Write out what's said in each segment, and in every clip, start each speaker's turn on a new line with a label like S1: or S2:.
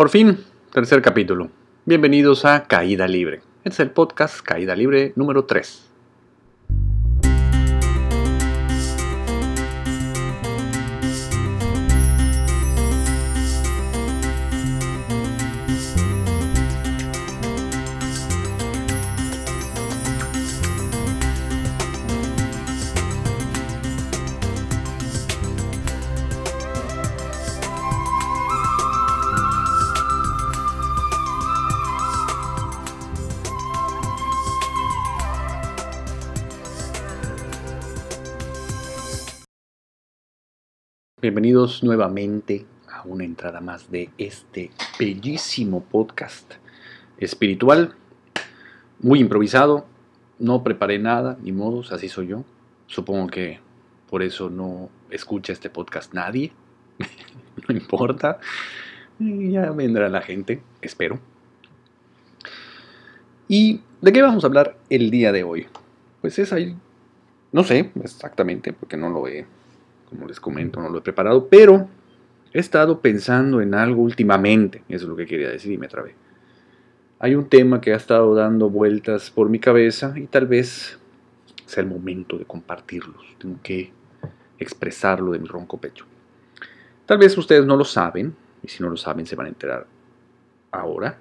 S1: Por fin, tercer capítulo. Bienvenidos a Caída Libre. Este es el podcast Caída Libre número 3. Bienvenidos nuevamente a una entrada más de este bellísimo podcast espiritual, muy improvisado, no preparé nada, ni modos, así soy yo. Supongo que por eso no escucha este podcast nadie, no importa, ya vendrá la gente, espero. ¿Y de qué vamos a hablar el día de hoy? Pues es ahí, no sé exactamente, porque no lo he como les comento, no lo he preparado, pero he estado pensando en algo últimamente, eso es lo que quería decir y me trabé. Hay un tema que ha estado dando vueltas por mi cabeza y tal vez sea el momento de compartirlos. Tengo que expresarlo de mi ronco pecho. Tal vez ustedes no lo saben, y si no lo saben se van a enterar ahora.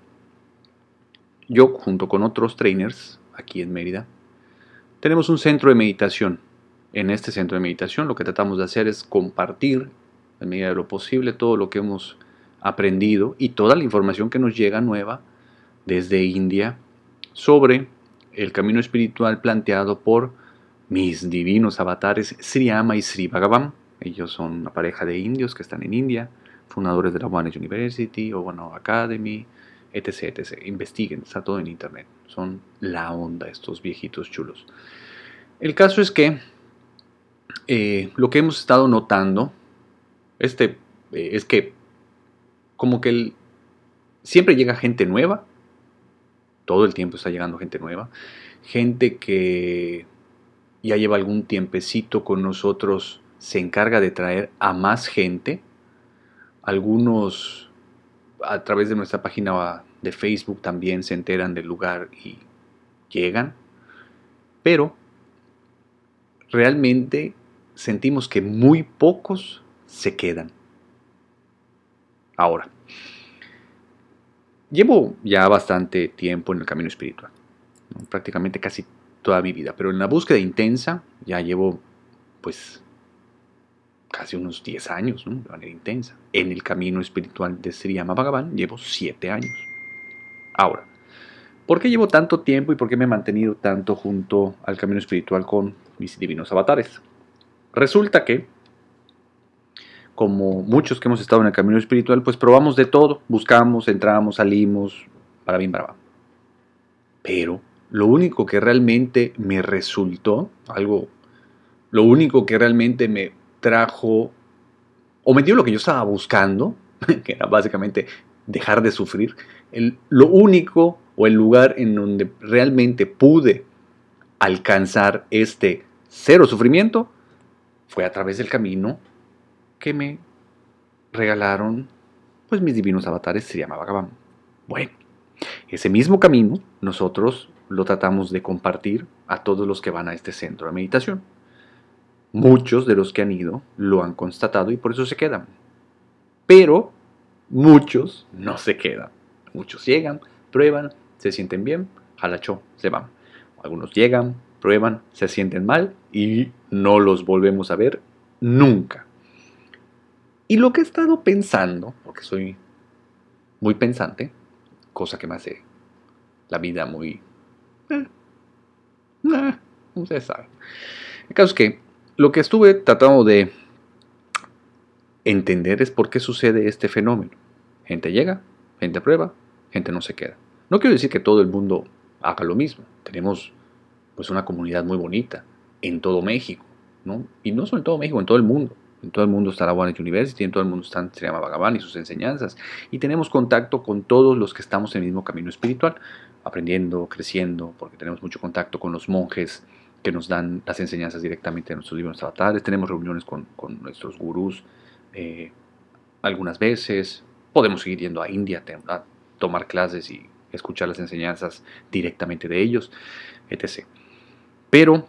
S1: Yo, junto con otros trainers aquí en Mérida, tenemos un centro de meditación en este centro de meditación lo que tratamos de hacer es compartir, en medida de lo posible, todo lo que hemos aprendido y toda la información que nos llega nueva desde India sobre el camino espiritual planteado por mis divinos avatares Sriyama y Sri Bhagavan. Ellos son una pareja de indios que están en India, fundadores de la One University o bueno, Academy, etc, etc. Investiguen, está todo en internet. Son la onda estos viejitos chulos. El caso es que eh, lo que hemos estado notando este, eh, es que como que siempre llega gente nueva, todo el tiempo está llegando gente nueva, gente que ya lleva algún tiempecito con nosotros, se encarga de traer a más gente, algunos a través de nuestra página de Facebook también se enteran del lugar y llegan, pero realmente sentimos que muy pocos se quedan. Ahora, llevo ya bastante tiempo en el camino espiritual, prácticamente casi toda mi vida, pero en la búsqueda intensa ya llevo pues casi unos 10 años, de manera intensa. En el camino espiritual de Sri Bhagavan llevo 7 años. Ahora, ¿por qué llevo tanto tiempo y por qué me he mantenido tanto junto al camino espiritual con mis divinos avatares? Resulta que, como muchos que hemos estado en el camino espiritual, pues probamos de todo, buscamos, entramos, salimos, para bien, para Pero lo único que realmente me resultó, algo, lo único que realmente me trajo, o me dio lo que yo estaba buscando, que era básicamente dejar de sufrir, el, lo único o el lugar en donde realmente pude alcanzar este cero sufrimiento fue a través del camino que me regalaron pues mis divinos avatares se llama Bhagavan. Bueno, ese mismo camino nosotros lo tratamos de compartir a todos los que van a este centro de meditación. Muchos de los que han ido lo han constatado y por eso se quedan. Pero muchos no se quedan. Muchos llegan, prueban, se sienten bien, jalachó, se van. Algunos llegan, prueban, se sienten mal y no los volvemos a ver nunca. Y lo que he estado pensando, porque soy muy pensante, cosa que me hace la vida muy... Eh, eh, ustedes. El caso es que lo que estuve tratando de entender es por qué sucede este fenómeno. Gente llega, gente prueba, gente no se queda. No quiero decir que todo el mundo haga lo mismo. Tenemos pues una comunidad muy bonita en todo México, ¿no? Y no solo en todo México, en todo el mundo. En todo el mundo está la One University, en todo el mundo está se llama Bhagavan y sus enseñanzas. Y tenemos contacto con todos los que estamos en el mismo camino espiritual, aprendiendo, creciendo, porque tenemos mucho contacto con los monjes que nos dan las enseñanzas directamente en nuestros libros avatares. Tenemos reuniones con, nuestros gurús eh, algunas veces, Podemos seguir yendo a India a tomar clases y escuchar las enseñanzas directamente de ellos, etc. Pero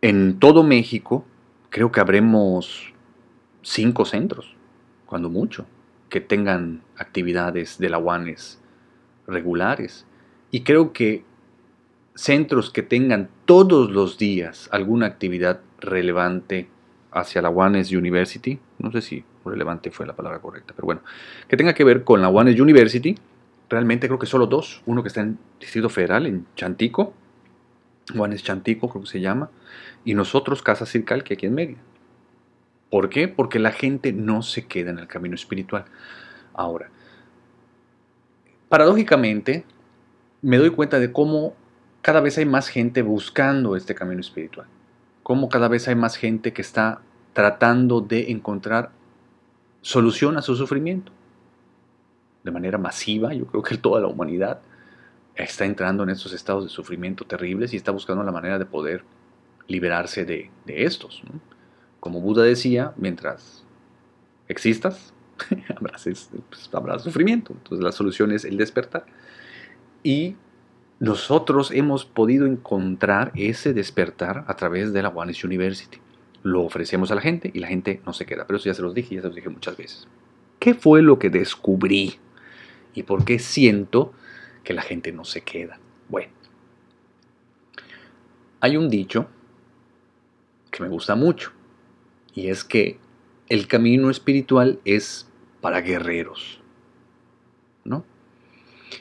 S1: en todo México creo que habremos cinco centros, cuando mucho, que tengan actividades de la UANES regulares. Y creo que centros que tengan todos los días alguna actividad relevante hacia la UANES University, no sé si relevante fue la palabra correcta, pero bueno, que tenga que ver con la UANES University, realmente creo que solo dos, uno que está en Distrito Federal, en Chantico, UANES Chantico creo que se llama, y nosotros Casa Circal, que aquí en Mérida. ¿Por qué? Porque la gente no se queda en el camino espiritual. Ahora, paradójicamente, me doy cuenta de cómo cada vez hay más gente buscando este camino espiritual. Cómo cada vez hay más gente que está tratando de encontrar solución a su sufrimiento. De manera masiva, yo creo que toda la humanidad está entrando en estos estados de sufrimiento terribles y está buscando la manera de poder liberarse de, estos. Como Buda decía, mientras existas, pues, habrá, sufrimiento. Entonces la solución es el despertar. Y nosotros hemos podido encontrar ese despertar a través de la One University. Lo ofrecemos a la gente y la gente no se queda. Pero eso ya se los dije, ya se los dije muchas veces. ¿Qué fue lo que descubrí? ¿Y por qué siento que la gente no se queda? Bueno, hay un dicho que me gusta mucho y es que el camino espiritual es para guerreros. ¿No?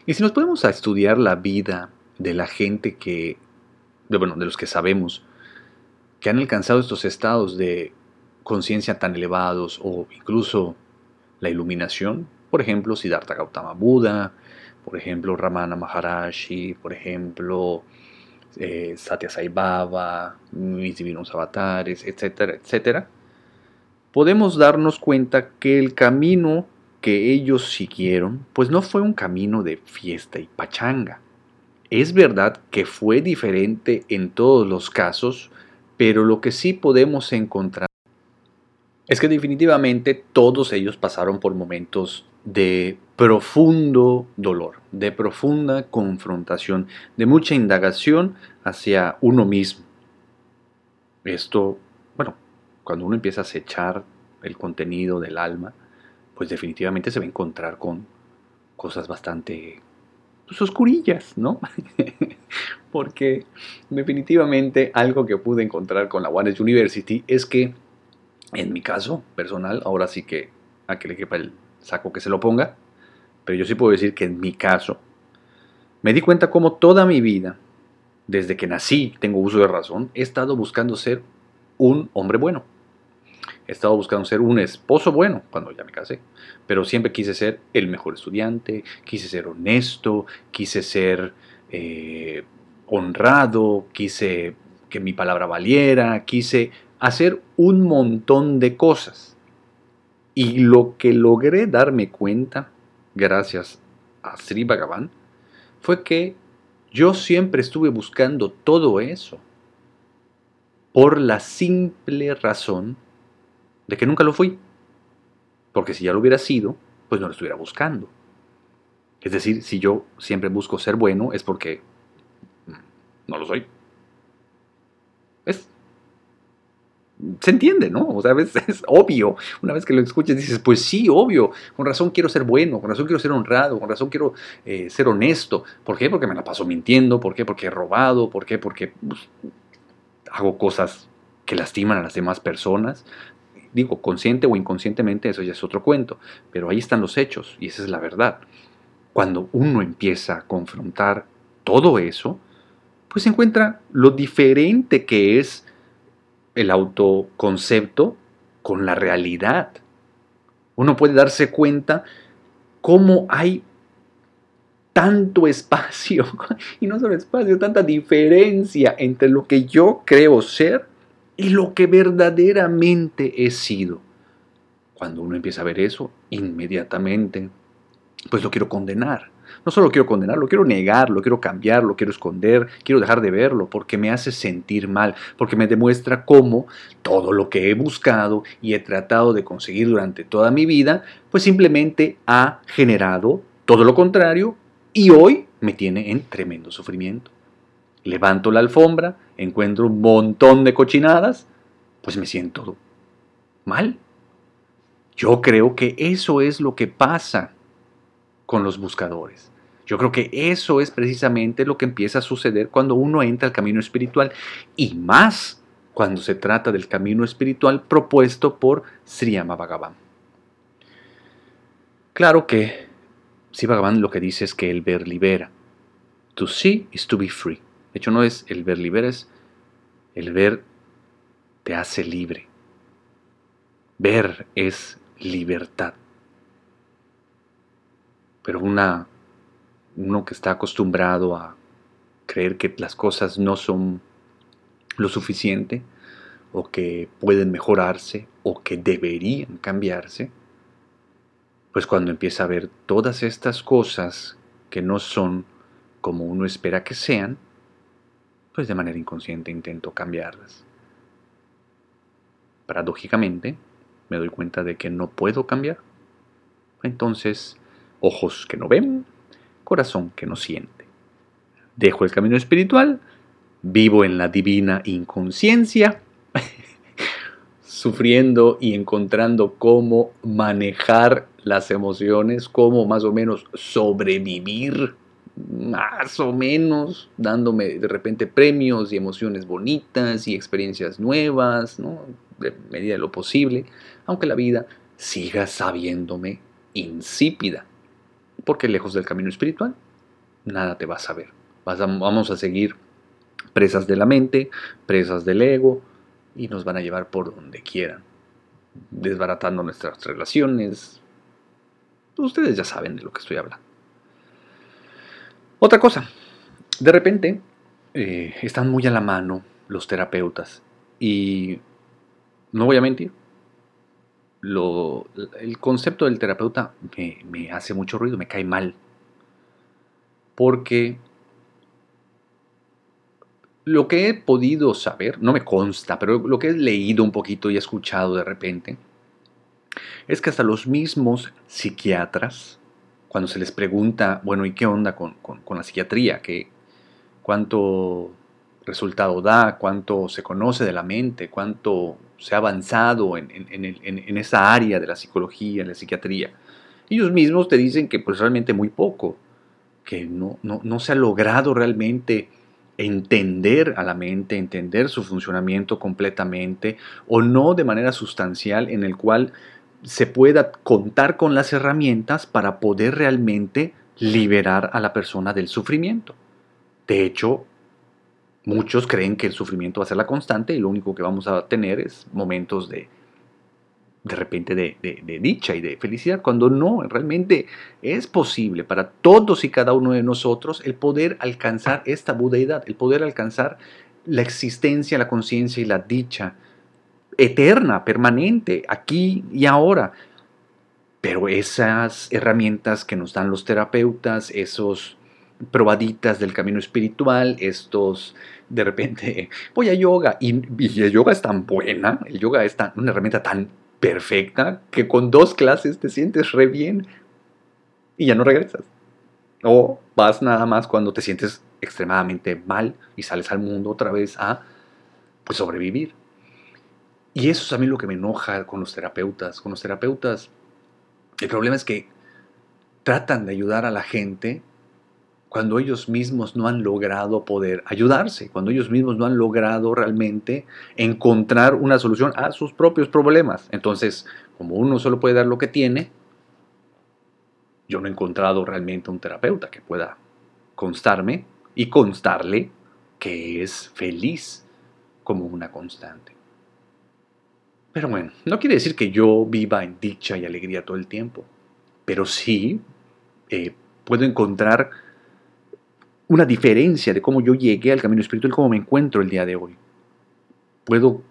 S1: Y si nos podemos a estudiar la vida de la gente que, de, bueno, de los que sabemos, que han alcanzado estos estados de conciencia tan elevados o incluso la iluminación, por ejemplo, Siddhartha Gautama Buda, por ejemplo, Ramana Maharashi, por ejemplo, eh, Satya Sai Baba, mis divinos avatares, etcétera, etcétera, podemos darnos cuenta que el camino que ellos siguieron, pues no fue un camino de fiesta y pachanga. Es verdad que fue diferente en todos los casos, pero lo que sí podemos encontrar es que definitivamente todos ellos pasaron por momentos de profundo dolor, de profunda confrontación, de mucha indagación hacia uno mismo. Esto, bueno, cuando uno empieza a acechar el contenido del alma, pues definitivamente se va a encontrar con cosas bastante pues, oscurillas, ¿no? Porque definitivamente algo que pude encontrar con la One University es que, en mi caso personal, ahora sí que a que le quepa el saco que se lo ponga, pero yo sí puedo decir que en mi caso, me di cuenta como toda mi vida, desde que nací, tengo uso de razón, he estado buscando ser un hombre bueno. He estado buscando ser un esposo bueno cuando ya me casé, pero siempre quise ser el mejor estudiante, quise ser honesto, quise ser eh, honrado, quise que mi palabra valiera, quise hacer un montón de cosas. Y lo que logré darme cuenta, gracias a Sri Bhagavan, fue que yo siempre estuve buscando todo eso por la simple razón de que nunca lo fui. Porque si ya lo hubiera sido, pues no lo estuviera buscando. Es decir, si yo siempre busco ser bueno, es porque mm, no lo soy. Es, se entiende, ¿no? O sea, es, es, obvio. Una vez que lo escuchas dices, pues sí, obvio. Con razón quiero ser bueno, con razón quiero ser honrado, con razón quiero eh, ser honesto. ¿Por qué? Porque me la paso mintiendo. ¿Por qué? Porque he robado. ¿Por qué? Porque pues, hago cosas que lastiman a las demás personas digo, consciente o inconscientemente, eso ya es otro cuento, pero ahí están los hechos y esa es la verdad. Cuando uno empieza a confrontar todo eso, pues encuentra lo diferente que es el autoconcepto con la realidad. Uno puede darse cuenta cómo hay tanto espacio, y no solo espacio, tanta diferencia entre lo que yo creo ser y lo que verdaderamente he sido. Cuando uno empieza a ver eso, inmediatamente, pues lo quiero condenar. No solo quiero condenar, lo quiero negar, lo quiero cambiar, lo quiero esconder, quiero dejar de verlo porque me hace sentir mal, porque me demuestra cómo todo lo que he buscado y he tratado de conseguir durante toda mi vida, pues simplemente ha generado todo lo contrario y hoy me tiene en tremendo sufrimiento. Levanto la alfombra, encuentro un montón de cochinadas, pues me siento mal. Yo creo que eso es lo que pasa con los buscadores. Yo creo que eso es precisamente lo que empieza a suceder cuando uno entra al camino espiritual y más cuando se trata del camino espiritual propuesto por Sriyama Bhagavan. Claro que Sri Bhagavan lo que dice es que el ver libera. To see is to be free. De hecho, no es el ver libera, es el ver te hace libre. Ver es libertad. Pero una, uno que está acostumbrado a creer que las cosas no son lo suficiente, o que pueden mejorarse, o que deberían cambiarse, pues cuando empieza a ver todas estas cosas que no son como uno espera que sean, pues de manera inconsciente intento cambiarlas. Paradójicamente, me doy cuenta de que no puedo cambiar. Entonces, ojos que no ven, corazón que no siente. Dejo el camino espiritual, vivo en la divina inconsciencia, sufriendo y encontrando cómo manejar las emociones, cómo más o menos sobrevivir, más o menos, dándome de repente premios y emociones bonitas y experiencias nuevas, ¿no? de medida de lo posible, aunque la vida siga sabiéndome insípida, porque lejos del camino espiritual, nada te va a saber. vamos a seguir presas de la mente, presas del ego, y nos van a llevar por donde quieran, desbaratando nuestras relaciones. Ustedes ya saben de lo que estoy hablando. Otra cosa, de repente eh, están muy a la mano los terapeutas y no voy a mentir, el concepto del terapeuta me, me hace mucho ruido, me cae mal, porque lo que he podido saber, no me consta, pero lo que he leído un poquito y escuchado de repente, es que hasta los mismos psiquiatras, cuando se les pregunta, bueno, ¿y qué onda con, la psiquiatría? ¿Qué, ¿Cuánto resultado da? ¿Cuánto se conoce de la mente? ¿Cuánto se ha avanzado en, en, esa área de la psicología, en la psiquiatría? Ellos mismos te dicen que pues realmente muy poco, que no, no, no se ha logrado realmente entender a la mente, entender su funcionamiento completamente o no de manera sustancial en el cual se pueda contar con las herramientas para poder realmente liberar a la persona del sufrimiento. De hecho, muchos creen que el sufrimiento va a ser la constante y lo único que vamos a tener es momentos de de repente de, dicha y de felicidad, cuando no, realmente es posible para todos y cada uno de nosotros el poder alcanzar esta budeidad, el poder alcanzar la existencia, la conciencia y la dicha eterna, permanente, aquí y ahora. Pero esas herramientas que nos dan los terapeutas, esos probaditas del camino espiritual, estos de repente voy a yoga y, el yoga es tan buena, el yoga es una herramienta tan perfecta que con dos clases te sientes re bien y ya no regresas. O vas nada más cuando te sientes extremadamente mal y sales al mundo otra vez a pues, sobrevivir. Y eso es a mí lo que me enoja con los terapeutas. Con los terapeutas, el problema es que tratan de ayudar a la gente cuando ellos mismos no han logrado poder ayudarse, cuando ellos mismos no han logrado realmente encontrar una solución a sus propios problemas. Entonces, como uno solo puede dar lo que tiene, yo no he encontrado realmente un terapeuta que pueda constarme y constarle que es feliz como una constante. Pero bueno, no quiere decir que yo viva en dicha y alegría todo el tiempo, pero sí eh, puedo encontrar una diferencia de cómo yo llegué al camino espiritual, cómo me encuentro el día de hoy. Puedo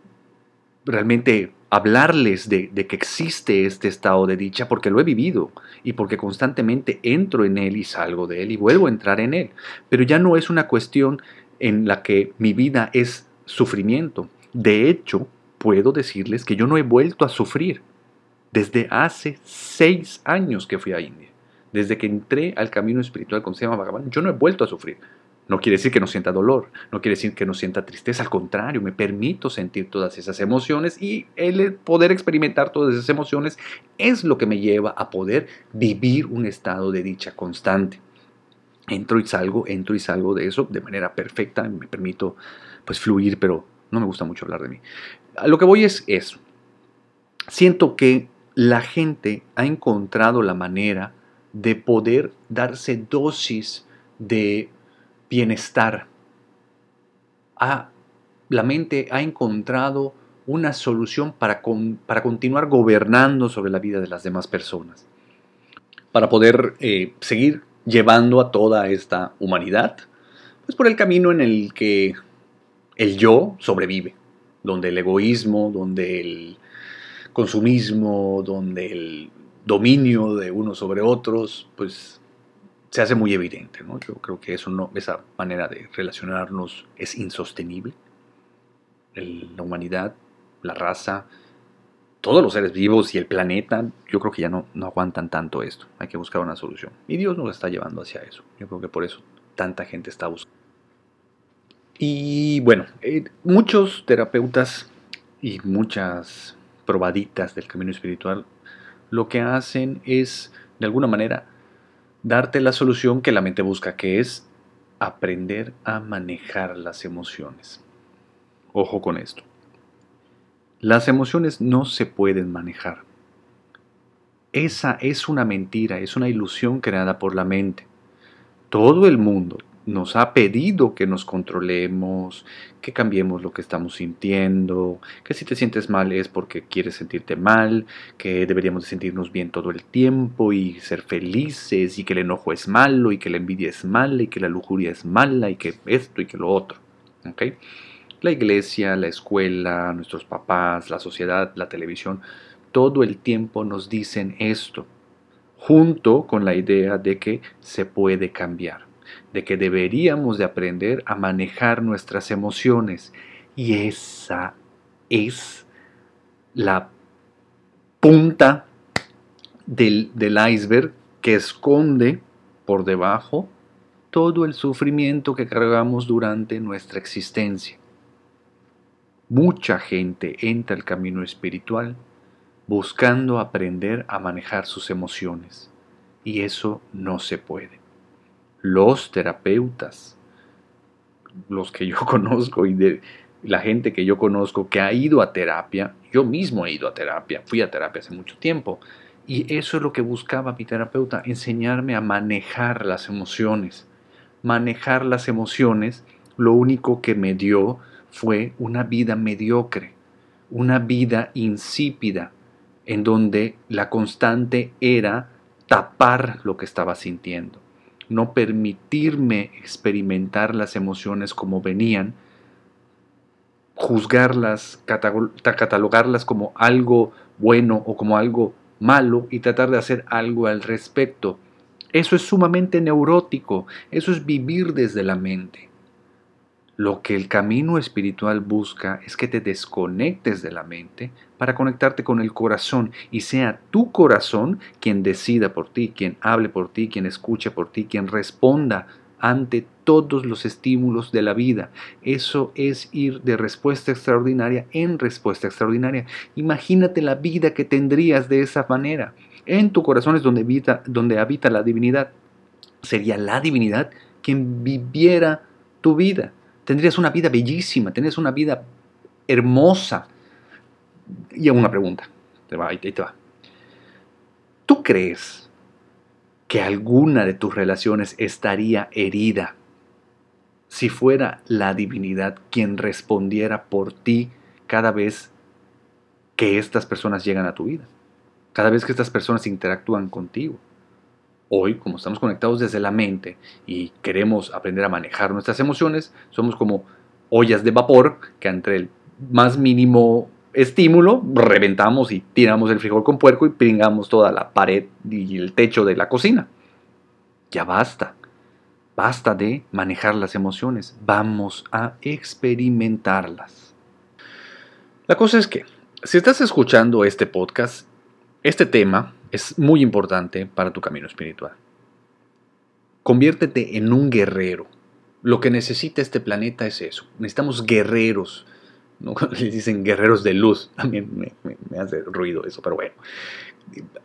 S1: realmente hablarles de, de, que existe este estado de dicha porque lo he vivido y porque constantemente entro en él y salgo de él y vuelvo a entrar en él. Pero ya no es una cuestión en la que mi vida es sufrimiento. De hecho, puedo decirles que yo no he vuelto a sufrir desde hace seis años que fui a India. Desde que entré al camino espiritual con Sema Bhagavan, yo no he vuelto a sufrir. No quiere decir que no sienta dolor, no quiere decir que no sienta tristeza, al contrario, me permito sentir todas esas emociones y el poder experimentar todas esas emociones es lo que me lleva a poder vivir un estado de dicha constante. Entro y salgo, entro y salgo de eso de manera perfecta, me permito pues fluir, pero no me gusta mucho hablar de mí. A lo que voy es eso. Siento que la gente ha encontrado la manera de poder darse dosis de bienestar. la mente ha encontrado una solución para, para, continuar gobernando sobre la vida de las demás personas, para poder eh, seguir llevando a toda esta humanidad, pues por el camino en el que el yo sobrevive, donde el egoísmo, donde el consumismo, donde el dominio de unos sobre otros, pues se hace muy evidente. ¿no? Yo creo que eso no, esa manera de relacionarnos es insostenible. la humanidad, la raza, todos los seres vivos y el planeta, yo creo que ya no, no aguantan tanto esto. Hay que buscar una solución. Y Dios nos está llevando hacia eso. Yo creo que por eso tanta gente está buscando. Y bueno, eh, muchos terapeutas y muchas probaditas del camino espiritual lo que hacen es, de alguna manera, darte la solución que la mente busca, que es aprender a manejar las emociones. Ojo con esto. Las emociones no se pueden manejar. Esa es una mentira, es una ilusión creada por la mente. Todo el mundo, nos ha pedido que nos controlemos, que cambiemos lo que estamos sintiendo, que si te sientes mal es porque quieres sentirte mal, que deberíamos de sentirnos bien todo el tiempo y ser felices y que el enojo es malo y que la envidia es mala y que la lujuria es mala y que esto y que lo otro. La iglesia, la escuela, nuestros papás, la sociedad, la televisión, todo el tiempo nos dicen esto, junto con la idea de que se puede cambiar de que deberíamos de aprender a manejar nuestras emociones. Y esa es la punta del, del iceberg que esconde por debajo todo el sufrimiento que cargamos durante nuestra existencia. Mucha gente entra al camino espiritual buscando aprender a manejar sus emociones y eso no se puede los terapeutas, los que yo conozco y de la gente que yo conozco que ha ido a terapia, yo mismo he ido a terapia, fui a terapia hace mucho tiempo, y eso es lo que buscaba mi terapeuta, enseñarme a manejar las emociones. Manejar las emociones, lo único que me dio fue una vida mediocre, una vida insípida, en donde la constante era tapar lo que estaba sintiendo no permitirme experimentar las emociones como venían, juzgarlas, catalogarlas como algo bueno o como algo malo y tratar de hacer algo al respecto. Eso es sumamente neurótico, eso es vivir desde la mente. Lo que el camino espiritual busca es que te desconectes de la mente para conectarte con el corazón y sea tu corazón quien decida por ti, quien hable por ti, quien escuche por ti, quien responda ante todos los estímulos de la vida. Eso es ir de respuesta extraordinaria en respuesta extraordinaria. Imagínate la vida que tendrías de esa manera. En tu corazón es donde habita, donde habita la divinidad. Sería la divinidad quien viviera tu vida tendrías una vida bellísima, tendrías una vida hermosa. Y una pregunta, te va, te va. ¿Tú crees que alguna de tus relaciones estaría herida si fuera la divinidad quien respondiera por ti cada vez que estas personas llegan a tu vida? Cada vez que estas personas interactúan contigo. Hoy, como estamos conectados desde la mente y queremos aprender a manejar nuestras emociones, somos como ollas de vapor que entre el más mínimo estímulo, reventamos y tiramos el frijol con puerco y pringamos toda la pared y el techo de la cocina. Ya basta. Basta de manejar las emociones. Vamos a experimentarlas. La cosa es que, si estás escuchando este podcast, este tema es muy importante para tu camino espiritual. Conviértete en un guerrero. Lo que necesita este planeta es eso. Necesitamos guerreros. ¿no? Les dicen guerreros de luz. También me, me hace ruido eso, pero bueno.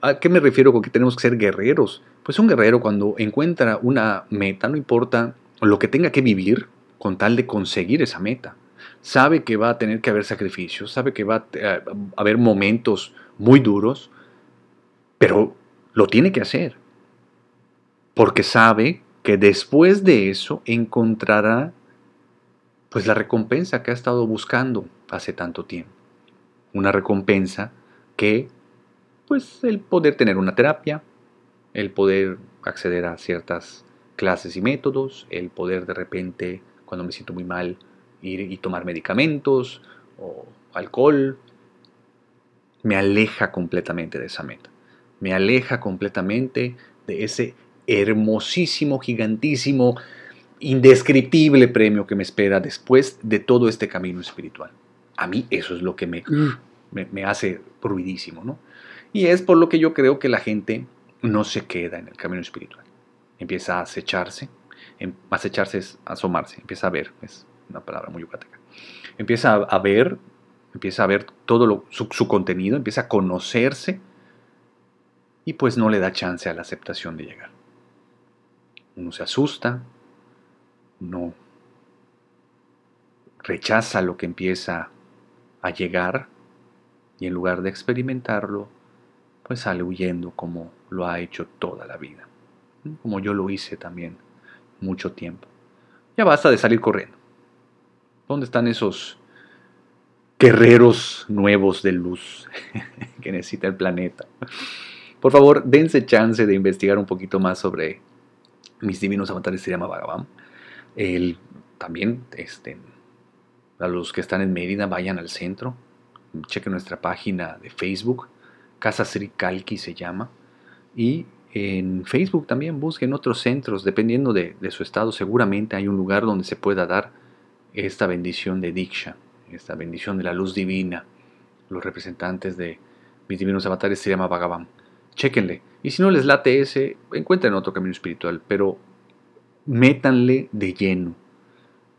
S1: ¿A qué me refiero con que tenemos que ser guerreros? Pues un guerrero cuando encuentra una meta, no importa lo que tenga que vivir con tal de conseguir esa meta. Sabe que va a tener que haber sacrificios, sabe que va a haber momentos muy duros, pero lo tiene que hacer. Porque sabe que después de eso encontrará pues la recompensa que ha estado buscando hace tanto tiempo. Una recompensa que pues el poder tener una terapia, el poder acceder a ciertas clases y métodos, el poder de repente, cuando me siento muy mal, ir y tomar medicamentos o alcohol, me aleja completamente de esa meta. Me aleja completamente de ese hermosísimo, gigantísimo, indescriptible premio que me espera después de todo este camino espiritual. A mí eso es lo que me, me, me hace ruidísimo, ¿no? Y es por lo que yo creo que la gente no se queda en el camino espiritual. Empieza a acecharse. Em, acecharse es asomarse, empieza a ver, es una palabra muy yucateca. Empieza a ver, empieza a ver todo su, su contenido, empieza a conocerse y pues no le da chance a la aceptación de llegar. Uno se asusta, no rechaza lo que empieza a llegar y en lugar de experimentarlo, pues sale huyendo como lo ha hecho toda la vida, como yo lo hice también mucho tiempo. Ya basta de salir corriendo. ¿Dónde están esos guerreros nuevos de luz que necesita el planeta? Por favor, dense chance de investigar un poquito más sobre mis divinos avatares se llama Bhagavan. También, este, a los que están en Mérida, vayan al centro, chequen nuestra página de Facebook, Casa Sri Kalki se llama. Y en Facebook también busquen otros centros, dependiendo de, su estado, seguramente hay un lugar donde se pueda dar esta bendición de Diksha, esta bendición de la luz divina. Los representantes de mis divinos avatares se llama Bhagavan. Chéquenle. Y si no les late ese, encuentren otro camino espiritual, pero métanle de lleno.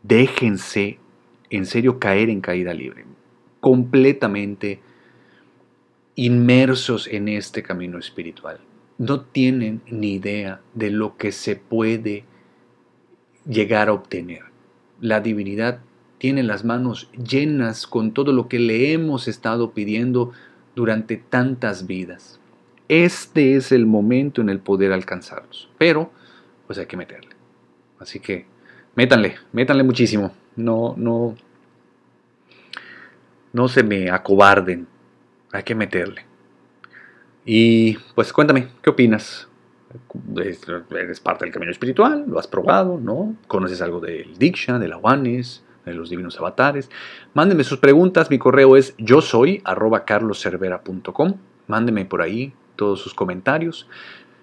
S1: Déjense en serio caer en caída libre. Completamente inmersos en este camino espiritual. No tienen ni idea de lo que se puede llegar a obtener. La divinidad tiene las manos llenas con todo lo que le hemos estado pidiendo durante tantas vidas. Este es el momento en el poder alcanzarlos. Pero, pues hay que meterle. Así que, métanle, métanle muchísimo. No, no, no se me acobarden hay que meterle. Y pues cuéntame, ¿qué opinas? ¿Eres parte del camino espiritual? ¿Lo has probado? ¿No? ¿Conoces algo del Diksha, de la Juanes, de los divinos avatares? Mándenme sus preguntas. Mi correo es yo soy arroba carloservera.com. Mándenme por ahí todos sus comentarios.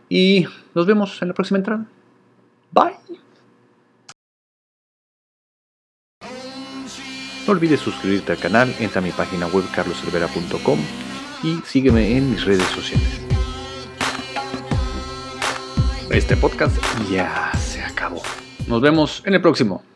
S1: Y nos vemos en la próxima entrada. Bye. No olvides suscribirte al canal, entra a mi página web carloservera.com y sígueme en mis redes sociales. Este podcast ya se acabó. Nos vemos en el próximo.